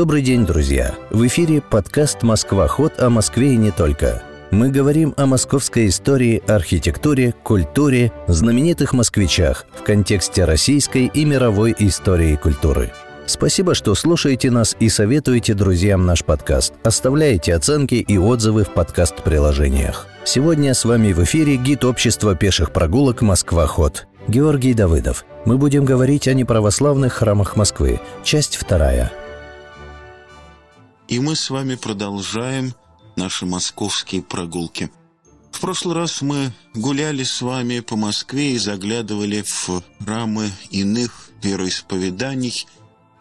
Добрый день, друзья! В эфире подкаст «Москва. Ход» о Москве и не только. Мы говорим о московской истории, архитектуре, культуре, знаменитых москвичах в контексте российской и мировой истории и культуры. Спасибо, что слушаете нас и советуете друзьям наш подкаст. Оставляете оценки и отзывы в подкаст-приложениях. Сегодня с вами в эфире гид общества пеших прогулок «Москва-ход» Георгий Давыдов. Мы будем говорить о неправославных храмах Москвы. Часть вторая. И мы с вами продолжаем наши московские прогулки. В прошлый раз мы гуляли с вами по Москве и заглядывали в храмы иных вероисповеданий.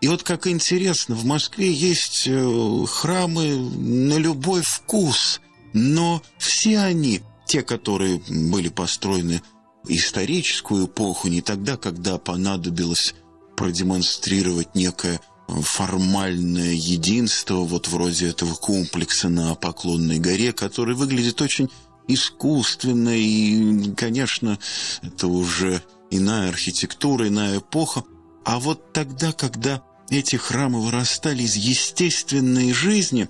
И вот как интересно, в Москве есть э, храмы на любой вкус, но все они, те, которые были построены в историческую эпоху, не тогда, когда понадобилось продемонстрировать некое формальное единство, вот вроде этого комплекса на Поклонной горе, который выглядит очень искусственно, и, конечно, это уже иная архитектура, иная эпоха. А вот тогда, когда эти храмы вырастали из естественной жизни,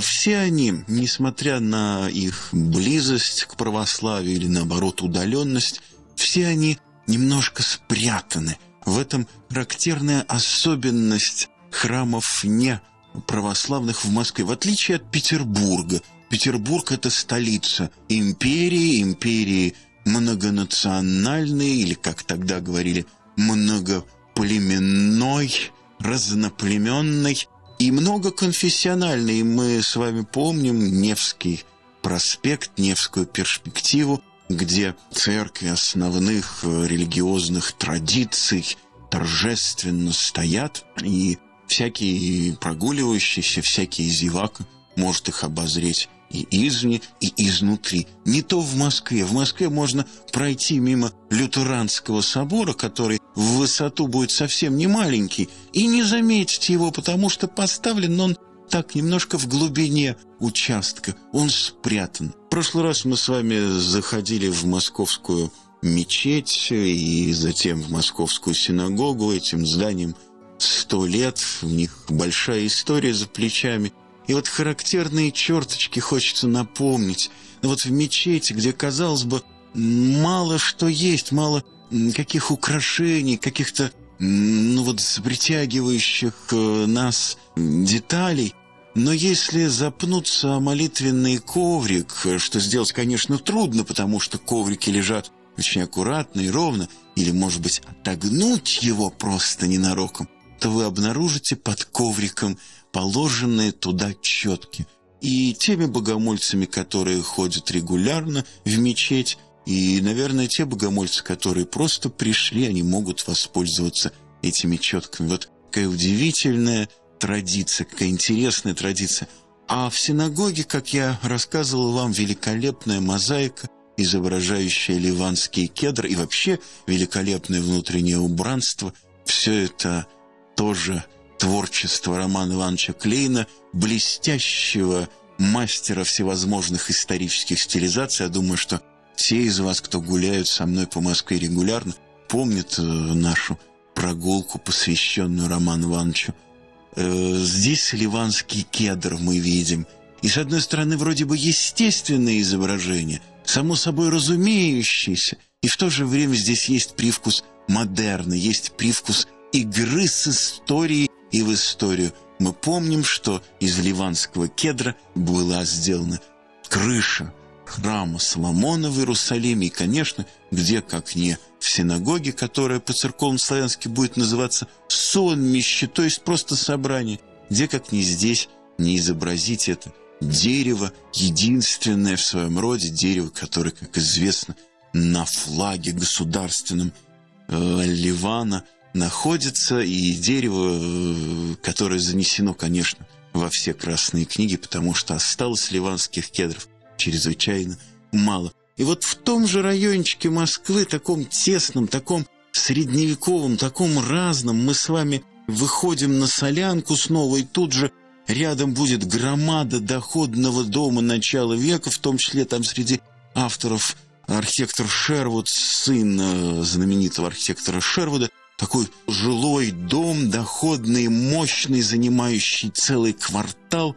все они, несмотря на их близость к православию или, наоборот, удаленность, все они немножко спрятаны – в этом характерная особенность храмов не православных в Москве, в отличие от Петербурга. Петербург – это столица империи, империи многонациональной, или, как тогда говорили, многоплеменной, разноплеменной и многоконфессиональной. Мы с вами помним Невский проспект, Невскую перспективу, где церкви основных э, религиозных традиций торжественно стоят, и всякий прогуливающийся, всякий зевака может их обозреть и извне, и изнутри. Не то в Москве. В Москве можно пройти мимо Лютеранского собора, который в высоту будет совсем не маленький, и не заметить его, потому что поставлен он так немножко в глубине участка. Он спрятан. В прошлый раз мы с вами заходили в московскую мечеть и затем в московскую синагогу. Этим зданием сто лет, у них большая история за плечами. И вот характерные черточки хочется напомнить. Вот в мечети, где, казалось бы, мало что есть, мало каких украшений, каких-то ну вот притягивающих э, нас деталей. Но если запнуться о молитвенный коврик, что сделать, конечно, трудно, потому что коврики лежат очень аккуратно и ровно, или, может быть, отогнуть его просто ненароком, то вы обнаружите под ковриком положенные туда четки. И теми богомольцами, которые ходят регулярно в мечеть, и, наверное, те богомольцы, которые просто пришли, они могут воспользоваться этими четками. Вот какая удивительная традиция, какая интересная традиция. А в синагоге, как я рассказывал вам, великолепная мозаика, изображающая ливанский кедр и вообще великолепное внутреннее убранство. Все это тоже творчество Романа Ивановича Клейна, блестящего мастера всевозможных исторических стилизаций. Я думаю, что все из вас, кто гуляют со мной по Москве регулярно, помнят э, нашу прогулку, посвященную Роману Ивановичу. Э, здесь ливанский кедр мы видим. И, с одной стороны, вроде бы естественное изображение, само собой разумеющееся, и в то же время здесь есть привкус модерна, есть привкус игры с историей и в историю. Мы помним, что из ливанского кедра была сделана крыша – храма Соломона в Иерусалиме и, конечно, где, как не в синагоге, которая по-церковно-славянски будет называться сонмище, то есть просто собрание, где, как не здесь, не изобразить это дерево, единственное в своем роде дерево, которое, как известно, на флаге государственном э, Ливана находится, и дерево, э, которое занесено, конечно, во все красные книги, потому что осталось ливанских кедров чрезвычайно мало. И вот в том же райончике Москвы, таком тесном, таком средневековом, таком разном, мы с вами выходим на солянку снова, и тут же рядом будет громада доходного дома начала века, в том числе там среди авторов архитектор Шервуд, сын э, знаменитого архитектора Шервуда, такой жилой дом, доходный, мощный, занимающий целый квартал.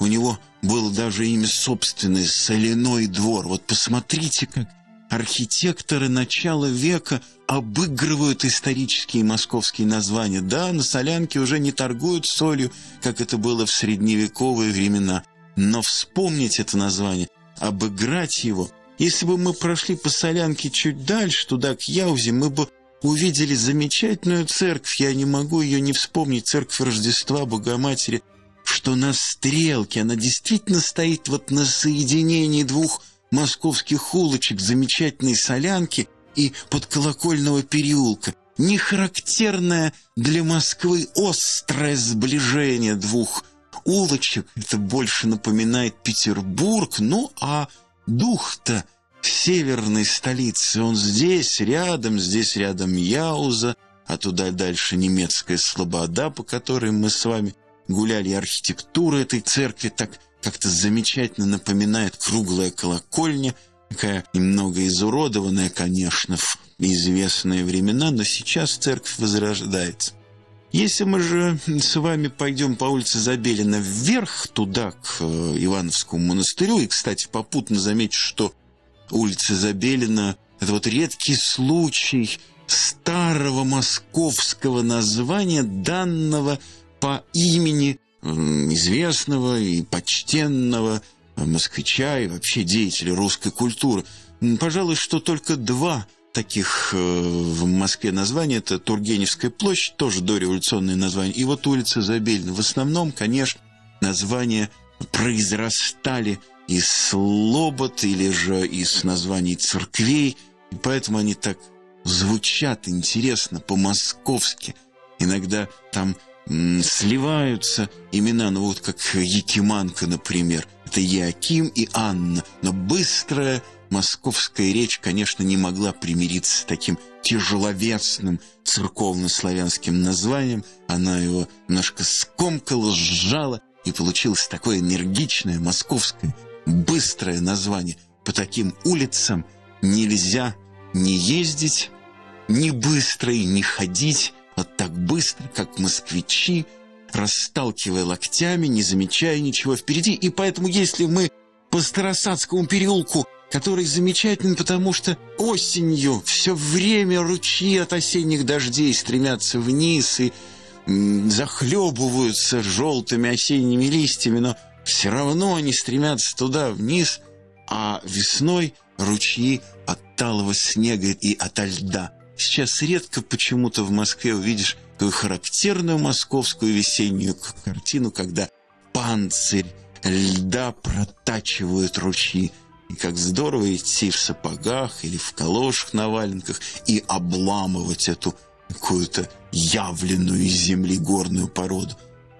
У него было даже имя собственное — «Соляной двор». Вот посмотрите, как архитекторы начала века обыгрывают исторические московские названия. Да, на Солянке уже не торгуют солью, как это было в средневековые времена. Но вспомнить это название, обыграть его. Если бы мы прошли по Солянке чуть дальше, туда, к Яузе, мы бы увидели замечательную церковь, я не могу ее не вспомнить, церковь Рождества Богоматери, что на стрелке, она действительно стоит вот на соединении двух московских улочек, замечательной солянки и подколокольного переулка. Не характерное для Москвы острое сближение двух улочек. Это больше напоминает Петербург. Ну, а дух-то северной столицы, он здесь, рядом, здесь рядом Яуза, а туда дальше немецкая слобода, по которой мы с вами гуляли. архитектура этой церкви так как-то замечательно напоминает круглая колокольня, такая немного изуродованная, конечно, в известные времена, но сейчас церковь возрождается. Если мы же с вами пойдем по улице Забелина вверх, туда, к э, Ивановскому монастырю, и, кстати, попутно замечу, что улица Забелина – это вот редкий случай старого московского названия, данного по имени известного и почтенного москвича и вообще деятеля русской культуры. Пожалуй, что только два таких э, в Москве названия. Это Тургеневская площадь, тоже дореволюционное название, и вот улица Забельна. В основном, конечно, названия произрастали из слобод или же из названий церквей, и поэтому они так звучат интересно, по-московски. Иногда там сливаются имена, ну вот как Якиманка, например. Это Яким и Анна. Но быстрая московская речь, конечно, не могла примириться с таким тяжеловесным церковно-славянским названием. Она его немножко скомкала, сжала, и получилось такое энергичное московское быстрое название. По таким улицам нельзя не ездить, ни быстро и не ходить, вот так быстро, как москвичи, расталкивая локтями, не замечая ничего впереди. И поэтому, если мы по Старосадскому переулку, который замечательный, потому что осенью все время ручьи от осенних дождей стремятся вниз и захлебываются желтыми осенними листьями, но все равно они стремятся туда вниз, а весной ручьи от талого снега и ото льда – Сейчас редко почему-то в Москве увидишь такую характерную московскую весеннюю картину, когда панцирь льда протачивают ручьи. И как здорово идти в сапогах или в калошах на валенках и обламывать эту какую-то явленную из земли горную породу.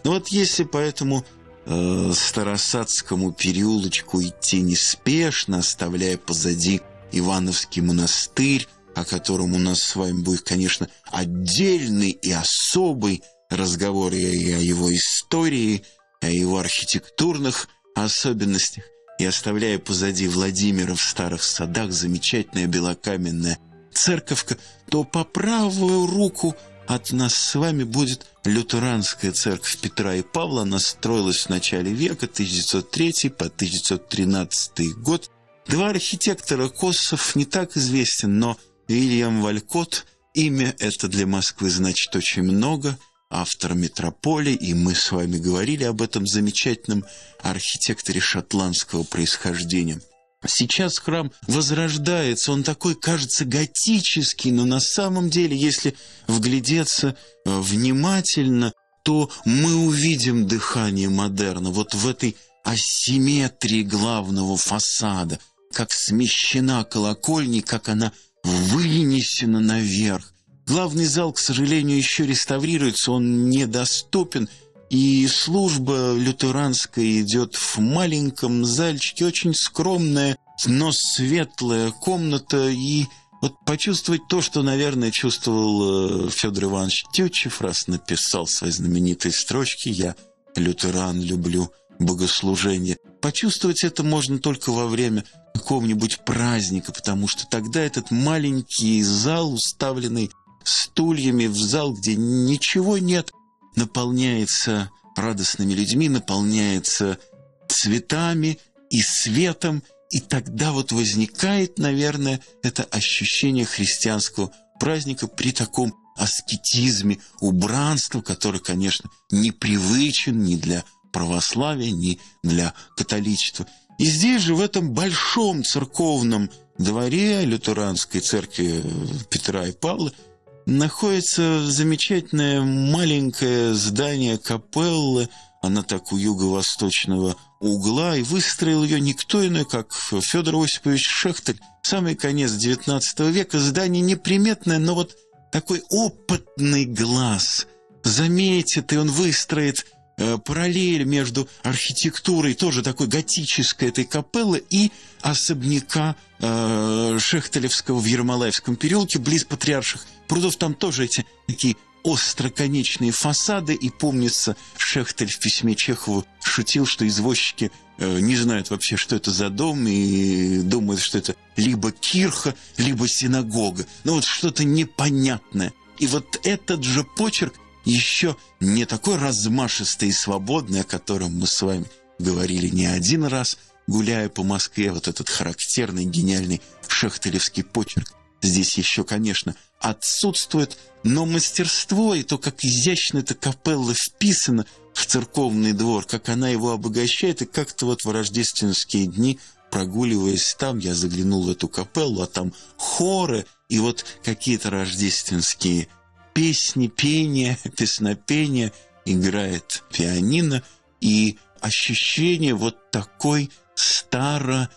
Ну вот если по этому э, Старосадскому переулочку идти неспешно, оставляя позади Ивановский монастырь, о котором у нас с вами будет, конечно, отдельный и особый разговор и о его истории, о его архитектурных особенностях, и оставляя позади Владимира в старых садах замечательная белокаменная церковка, то по правую руку от нас с вами будет лютеранская церковь Петра и Павла. Она строилась в начале века, 1903 по 1913 год. Два архитектора Косов не так известен, но Вильям Валькот. Имя это для Москвы значит очень много. Автор «Метрополии», и мы с вами говорили об этом замечательном архитекторе шотландского происхождения. Сейчас храм возрождается, он такой, кажется, готический, но на самом деле, если вглядеться э, внимательно, то мы увидим дыхание модерна вот в этой асимметрии главного фасада, как смещена колокольня, как она вынесено наверх. Главный зал, к сожалению, еще реставрируется, он недоступен, и служба лютеранская идет в маленьком зальчике, очень скромная, но светлая комната, и вот почувствовать то, что, наверное, чувствовал э, Федор Иванович Тютчев, раз написал свои знаменитые строчки «Я лютеран, люблю богослужение». Почувствовать это можно только во время какого-нибудь праздника, потому что тогда этот маленький зал, уставленный стульями в зал, где ничего нет, наполняется радостными людьми, наполняется цветами и светом, и тогда вот возникает, наверное, это ощущение христианского праздника при таком аскетизме, убранства, который, конечно, непривычен ни для православия, ни для католичества. И здесь же, в этом большом церковном дворе лютеранской церкви Петра и Павла, находится замечательное маленькое здание капеллы, она так у юго-восточного угла, и выстроил ее никто иной, как Федор Осипович Шехтель. Самый конец XIX века, здание неприметное, но вот такой опытный глаз заметит, и он выстроит параллель между архитектурой, тоже такой готической этой капеллы, и особняка э, Шехтелевского в Ермолаевском переулке, близ Патриарших прудов. Там тоже эти такие остроконечные фасады, и помнится, Шехтель в письме Чехову шутил, что извозчики э, не знают вообще, что это за дом, и думают, что это либо кирха, либо синагога. Ну вот что-то непонятное. И вот этот же почерк еще не такой размашистый и свободный, о котором мы с вами говорили не один раз, гуляя по Москве, вот этот характерный, гениальный шехтелевский почерк. Здесь еще, конечно, отсутствует, но мастерство и то, как изящно эта капелла вписана в церковный двор, как она его обогащает, и как-то вот в рождественские дни, прогуливаясь там, я заглянул в эту капеллу, а там хоры и вот какие-то рождественские песни, пение, песнопение, играет пианино, и ощущение вот такой старо-давней,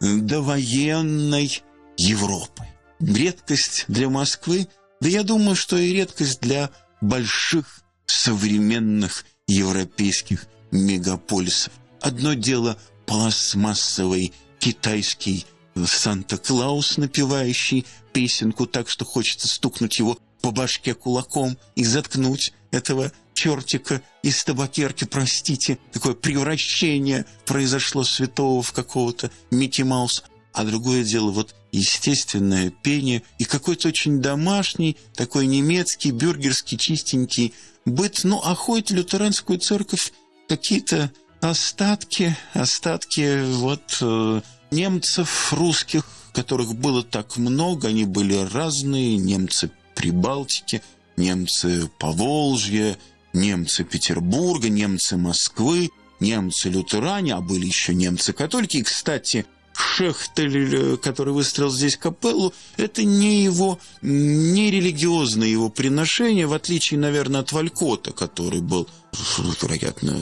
довоенной Европы. Редкость для Москвы, да я думаю, что и редкость для больших современных европейских мегаполисов. Одно дело пластмассовый китайский Санта-Клаус, напевающий песенку так, что хочется стукнуть его по башке кулаком и заткнуть этого чертика из табакерки, простите. Такое превращение произошло святого в какого-то Микки Мауса. А другое дело, вот естественное пение и какой-то очень домашний, такой немецкий, бюргерский, чистенький быт. Ну, а ходит лютеранскую церковь какие-то остатки, остатки вот э, немцев русских, которых было так много, они были разные, немцы Прибалтики, немцы Поволжья, немцы Петербурга, немцы Москвы, немцы лютеране, а были еще немцы-католики. И, кстати, Шехтель, который выстроил здесь капеллу, это не его, не религиозное его приношение, в отличие, наверное, от Валькота, который был, вероятно,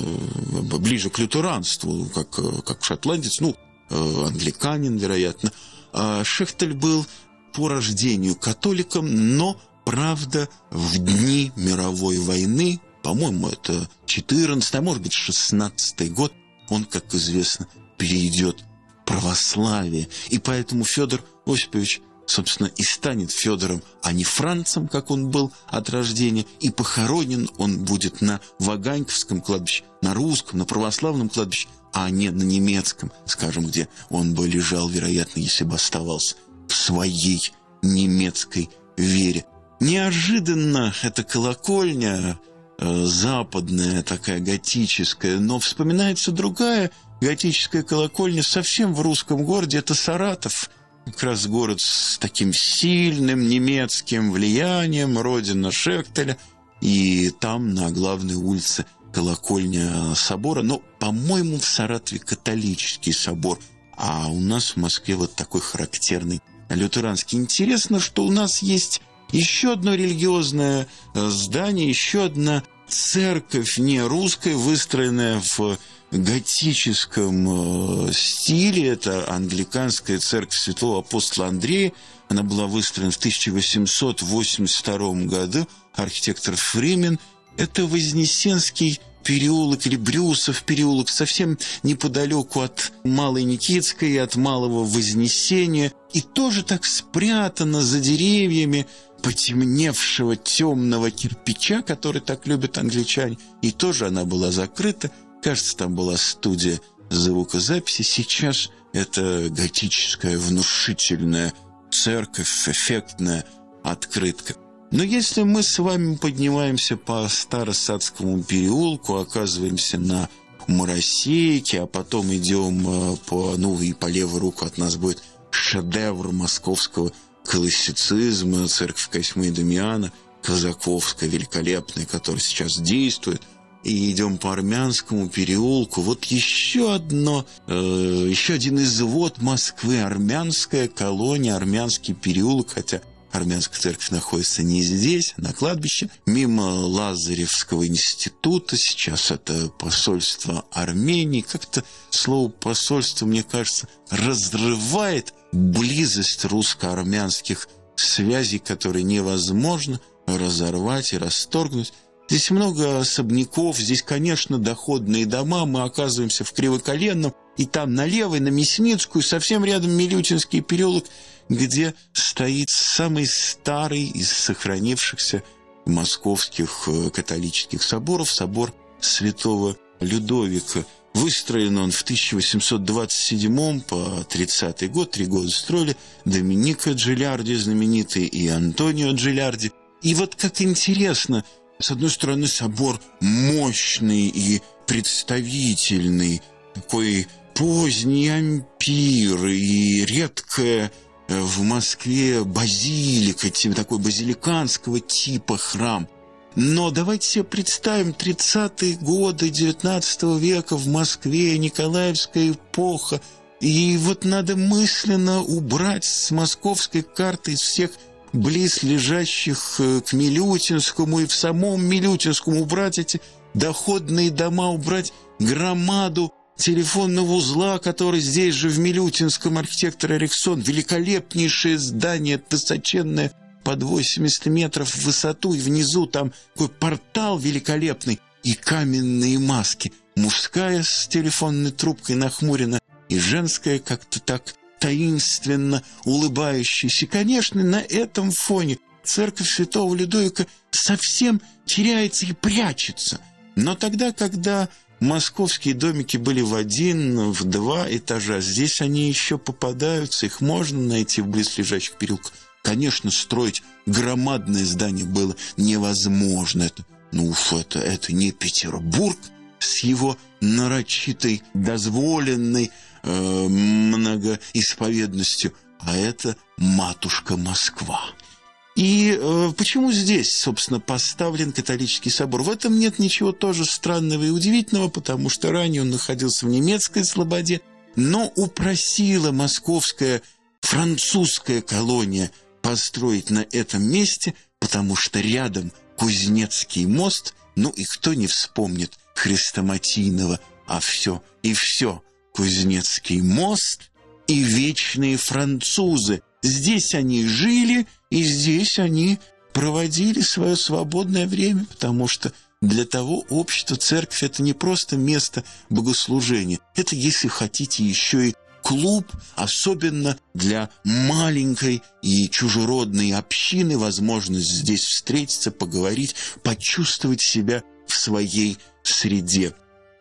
ближе к лютеранству, как, как шотландец, ну, Э, англиканин, вероятно. А Шехтель был по рождению католиком, но, правда, в дни мировой войны, по-моему, это 14 а может быть 16 год, он, как известно, перейдет в православие. И поэтому Федор Осипович собственно, и станет Федором, а не Францем, как он был от рождения, и похоронен он будет на Ваганьковском кладбище, на русском, на православном кладбище, а не на немецком, скажем, где он бы лежал, вероятно, если бы оставался в своей немецкой вере. Неожиданно эта колокольня, э, западная, такая готическая, но вспоминается другая готическая колокольня совсем в русском городе, это Саратов, как раз город с таким сильным немецким влиянием, родина Шехтеля, и там на главной улице – колокольня собора, но, по-моему, в Саратове католический собор, а у нас в Москве вот такой характерный лютеранский. Интересно, что у нас есть еще одно религиозное э, здание, еще одна церковь не русская, выстроенная в готическом э, стиле. Это англиканская церковь святого апостола Андрея. Она была выстроена в 1882 году. Архитектор Фримен – это Вознесенский переулок или Брюсов переулок, совсем неподалеку от Малой Никитской от Малого Вознесения, и тоже так спрятано за деревьями потемневшего темного кирпича, который так любят англичане, и тоже она была закрыта. Кажется, там была студия звукозаписи. Сейчас это готическая внушительная церковь, эффектная, открытка. Но если мы с вами поднимаемся по Старосадскому переулку, оказываемся на Моросейке, а потом идем э, по, ну и по левую руку от нас будет шедевр московского классицизма, церковь Косьмы и Дамиана, Казаковская, великолепная, которая сейчас действует – и идем по Армянскому переулку. Вот еще одно, э, еще один извод Москвы, армянская колония, армянский переулок, хотя Армянская церковь находится не здесь, а на кладбище. Мимо Лазаревского института, сейчас это посольство Армении. Как-то слово посольство, мне кажется, разрывает близость русско-армянских связей, которые невозможно разорвать и расторгнуть. Здесь много особняков, здесь, конечно, доходные дома. Мы оказываемся в Кривоколенном, и там налево, и на Мясницкую, совсем рядом Милютинский переулок, где стоит самый старый из сохранившихся московских э, католических соборов, собор святого Людовика. Выстроен он в 1827 по 30 год, три года строили Доминика Джилярди знаменитый и Антонио Джилярди. И вот как интересно – с одной стороны, собор мощный и представительный, такой поздний ампир и редкая э, в Москве базилика, такой базиликанского типа храм. Но давайте представим 30-е годы 19 века в Москве, Николаевская эпоха, и вот надо мысленно убрать с московской карты из всех близ лежащих э, к Милютинскому и в самом Милютинском убрать эти доходные дома, убрать громаду телефонного узла, который здесь же в Милютинском архитектор Эриксон, великолепнейшее здание, высоченное, под 80 метров в высоту, и внизу там такой портал великолепный, и каменные маски, мужская с телефонной трубкой нахмурена, и женская как-то так таинственно улыбающийся. Конечно, на этом фоне церковь святого Людовика совсем теряется и прячется. Но тогда, когда московские домики были в один, в два этажа, здесь они еще попадаются, их можно найти в близлежащих переулках. Конечно, строить громадное здание было невозможно. Это, ну, это, это не Петербург с его нарочитой, дозволенной э, многоисповедностью, а это матушка Москва. И э, почему здесь, собственно, поставлен католический собор? В этом нет ничего тоже странного и удивительного, потому что ранее он находился в немецкой слободе, но упросила московская французская колония построить на этом месте, потому что рядом Кузнецкий мост, ну и кто не вспомнит Хрестоматийного, а все и все Кузнецкий мост и вечные французы. Здесь они жили, и здесь они проводили свое свободное время, потому что для того общества церковь – это не просто место богослужения, это, если хотите, еще и клуб, особенно для маленькой и чужеродной общины, возможность здесь встретиться, поговорить, почувствовать себя в своей среде.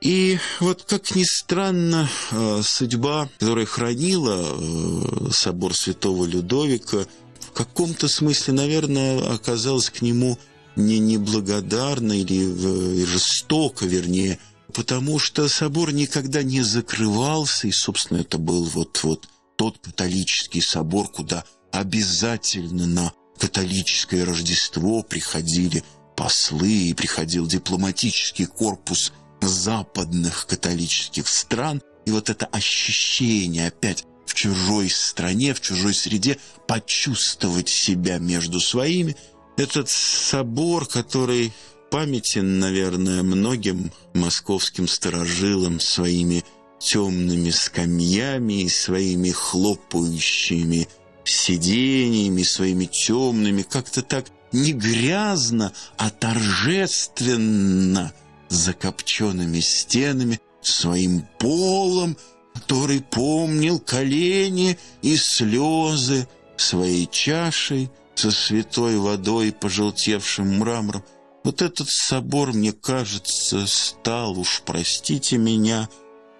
И вот, как ни странно, э, судьба, которая хранила э, собор святого Людовика, в каком-то смысле, наверное, оказалась к нему не неблагодарна или жестоко, вернее, потому что собор никогда не закрывался, и, собственно, это был вот-вот тот католический собор, куда обязательно на католическое Рождество приходили послы и приходил дипломатический корпус западных католических стран. И вот это ощущение опять в чужой стране, в чужой среде, почувствовать себя между своими. Этот собор, который памятен, наверное, многим московским сторожилам своими темными скамьями и своими хлопающими сидениями, своими темными, как-то так не грязно, а торжественно – закопченными стенами, своим полом, который помнил колени и слезы, своей чашей со святой водой и пожелтевшим мрамором. Вот этот собор, мне кажется, стал, уж простите меня,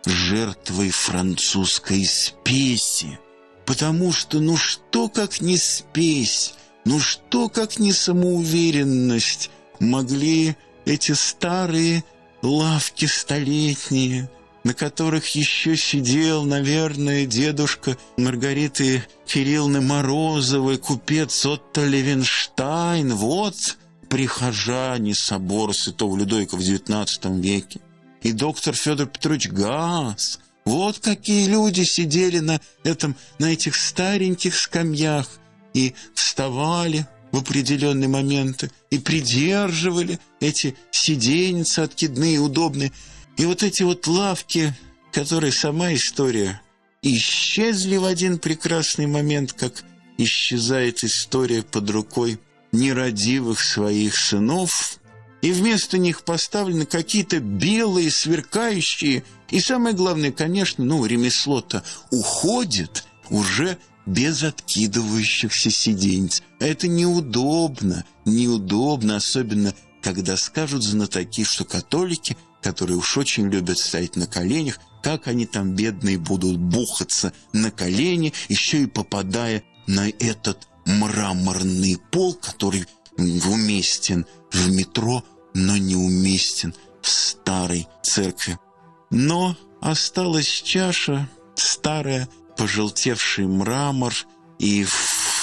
жертвой французской спеси. Потому что, ну что как не спесь, Ну что, как не самоуверенность, могли эти старые лавки столетние, на которых еще сидел, наверное, дедушка Маргариты Кирилловны Морозовой, купец Отто Левенштайн. Вот прихожане собора святого Людойка в XIX веке. И доктор Федор Петрович Газ. Вот какие люди сидели на, этом, на этих стареньких скамьях и вставали в определенные моменты и придерживали эти сиденьца откидные, удобные. И вот эти вот лавки, которые сама история, исчезли в один прекрасный момент, как исчезает история под рукой нерадивых своих сынов, и вместо них поставлены какие-то белые, сверкающие, и самое главное, конечно, ну, ремесло-то уходит уже без откидывающихся сиденьц. Это неудобно, неудобно, особенно когда скажут знатоки, что католики, которые уж очень любят стоять на коленях, как они там, бедные, будут бухаться на колени, еще и попадая на этот мраморный пол, который уместен в метро, но не уместен в старой церкви. Но осталась чаша старая, пожелтевший мрамор, и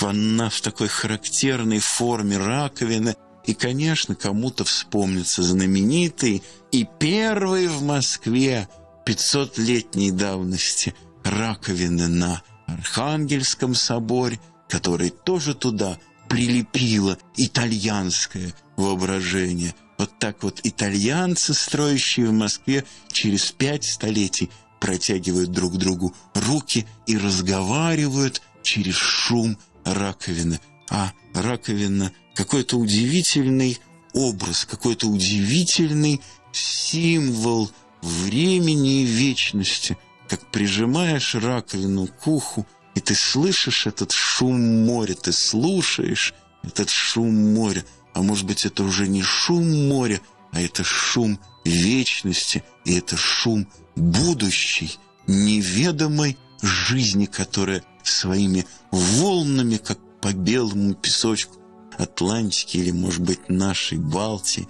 она в такой характерной форме раковины. И, конечно, кому-то вспомнится знаменитый и первый в Москве 500-летней давности раковины на Архангельском соборе, который тоже туда прилепило итальянское воображение. Вот так вот итальянцы, строящие в Москве через пять столетий, протягивают друг другу руки и разговаривают через шум раковины. А раковина – какой-то удивительный образ, какой-то удивительный символ времени и вечности. Как прижимаешь раковину к уху, и ты слышишь этот шум моря, ты слушаешь этот шум моря. А может быть, это уже не шум моря, а это шум вечности, и это шум будущей, неведомой жизни, которая своими волнами, как по белому песочку Атлантики или, может быть, нашей Балтии,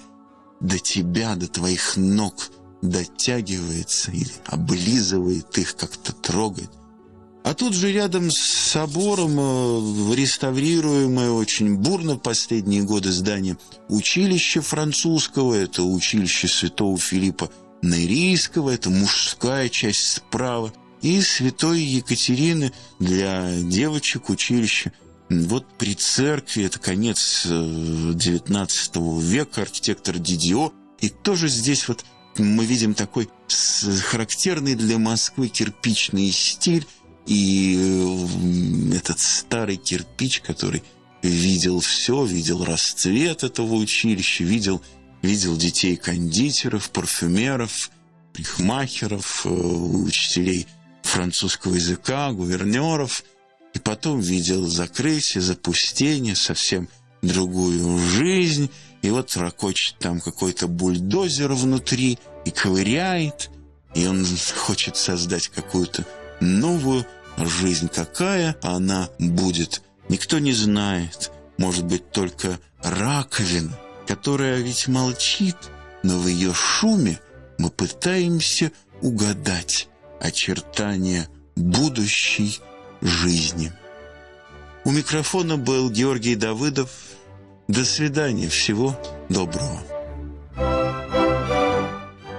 до тебя, до твоих ног дотягивается или облизывает их, как-то трогает. А тут же рядом с собором э, реставрируемое очень бурно в последние годы здание училище французского, это училище святого Филиппа Нерийского, это мужская часть справа, и святой Екатерины для девочек училище. Вот при церкви, это конец XIX э, века, архитектор Дидио, и тоже здесь вот мы видим такой характерный для Москвы кирпичный стиль, и э, этот старый кирпич, который видел все, видел расцвет этого училища, видел видел детей кондитеров, парфюмеров, прихмахеров, э, учителей французского языка, гувернеров, и потом видел закрытие, запустение, совсем другую жизнь, и вот ракочет там какой-то бульдозер внутри и ковыряет, и он хочет создать какую-то новую жизнь. Какая она будет, никто не знает. Может быть, только раковина, которая ведь молчит, но в ее шуме мы пытаемся угадать очертания будущей жизни. У микрофона был Георгий Давыдов. До свидания. Всего доброго.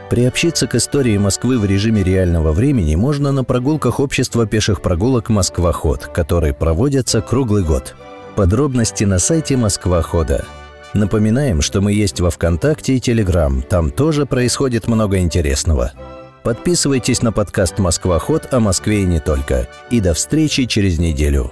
Приобщиться к истории Москвы в режиме реального времени можно на прогулках общества пеших прогулок «Москва-ход», которые проводятся круглый год. Подробности на сайте «Москва-хода». Напоминаем, что мы есть во ВКонтакте и Телеграм. Там тоже происходит много интересного. Подписывайтесь на подкаст «Москва-ход» о Москве и не только. И до встречи через неделю.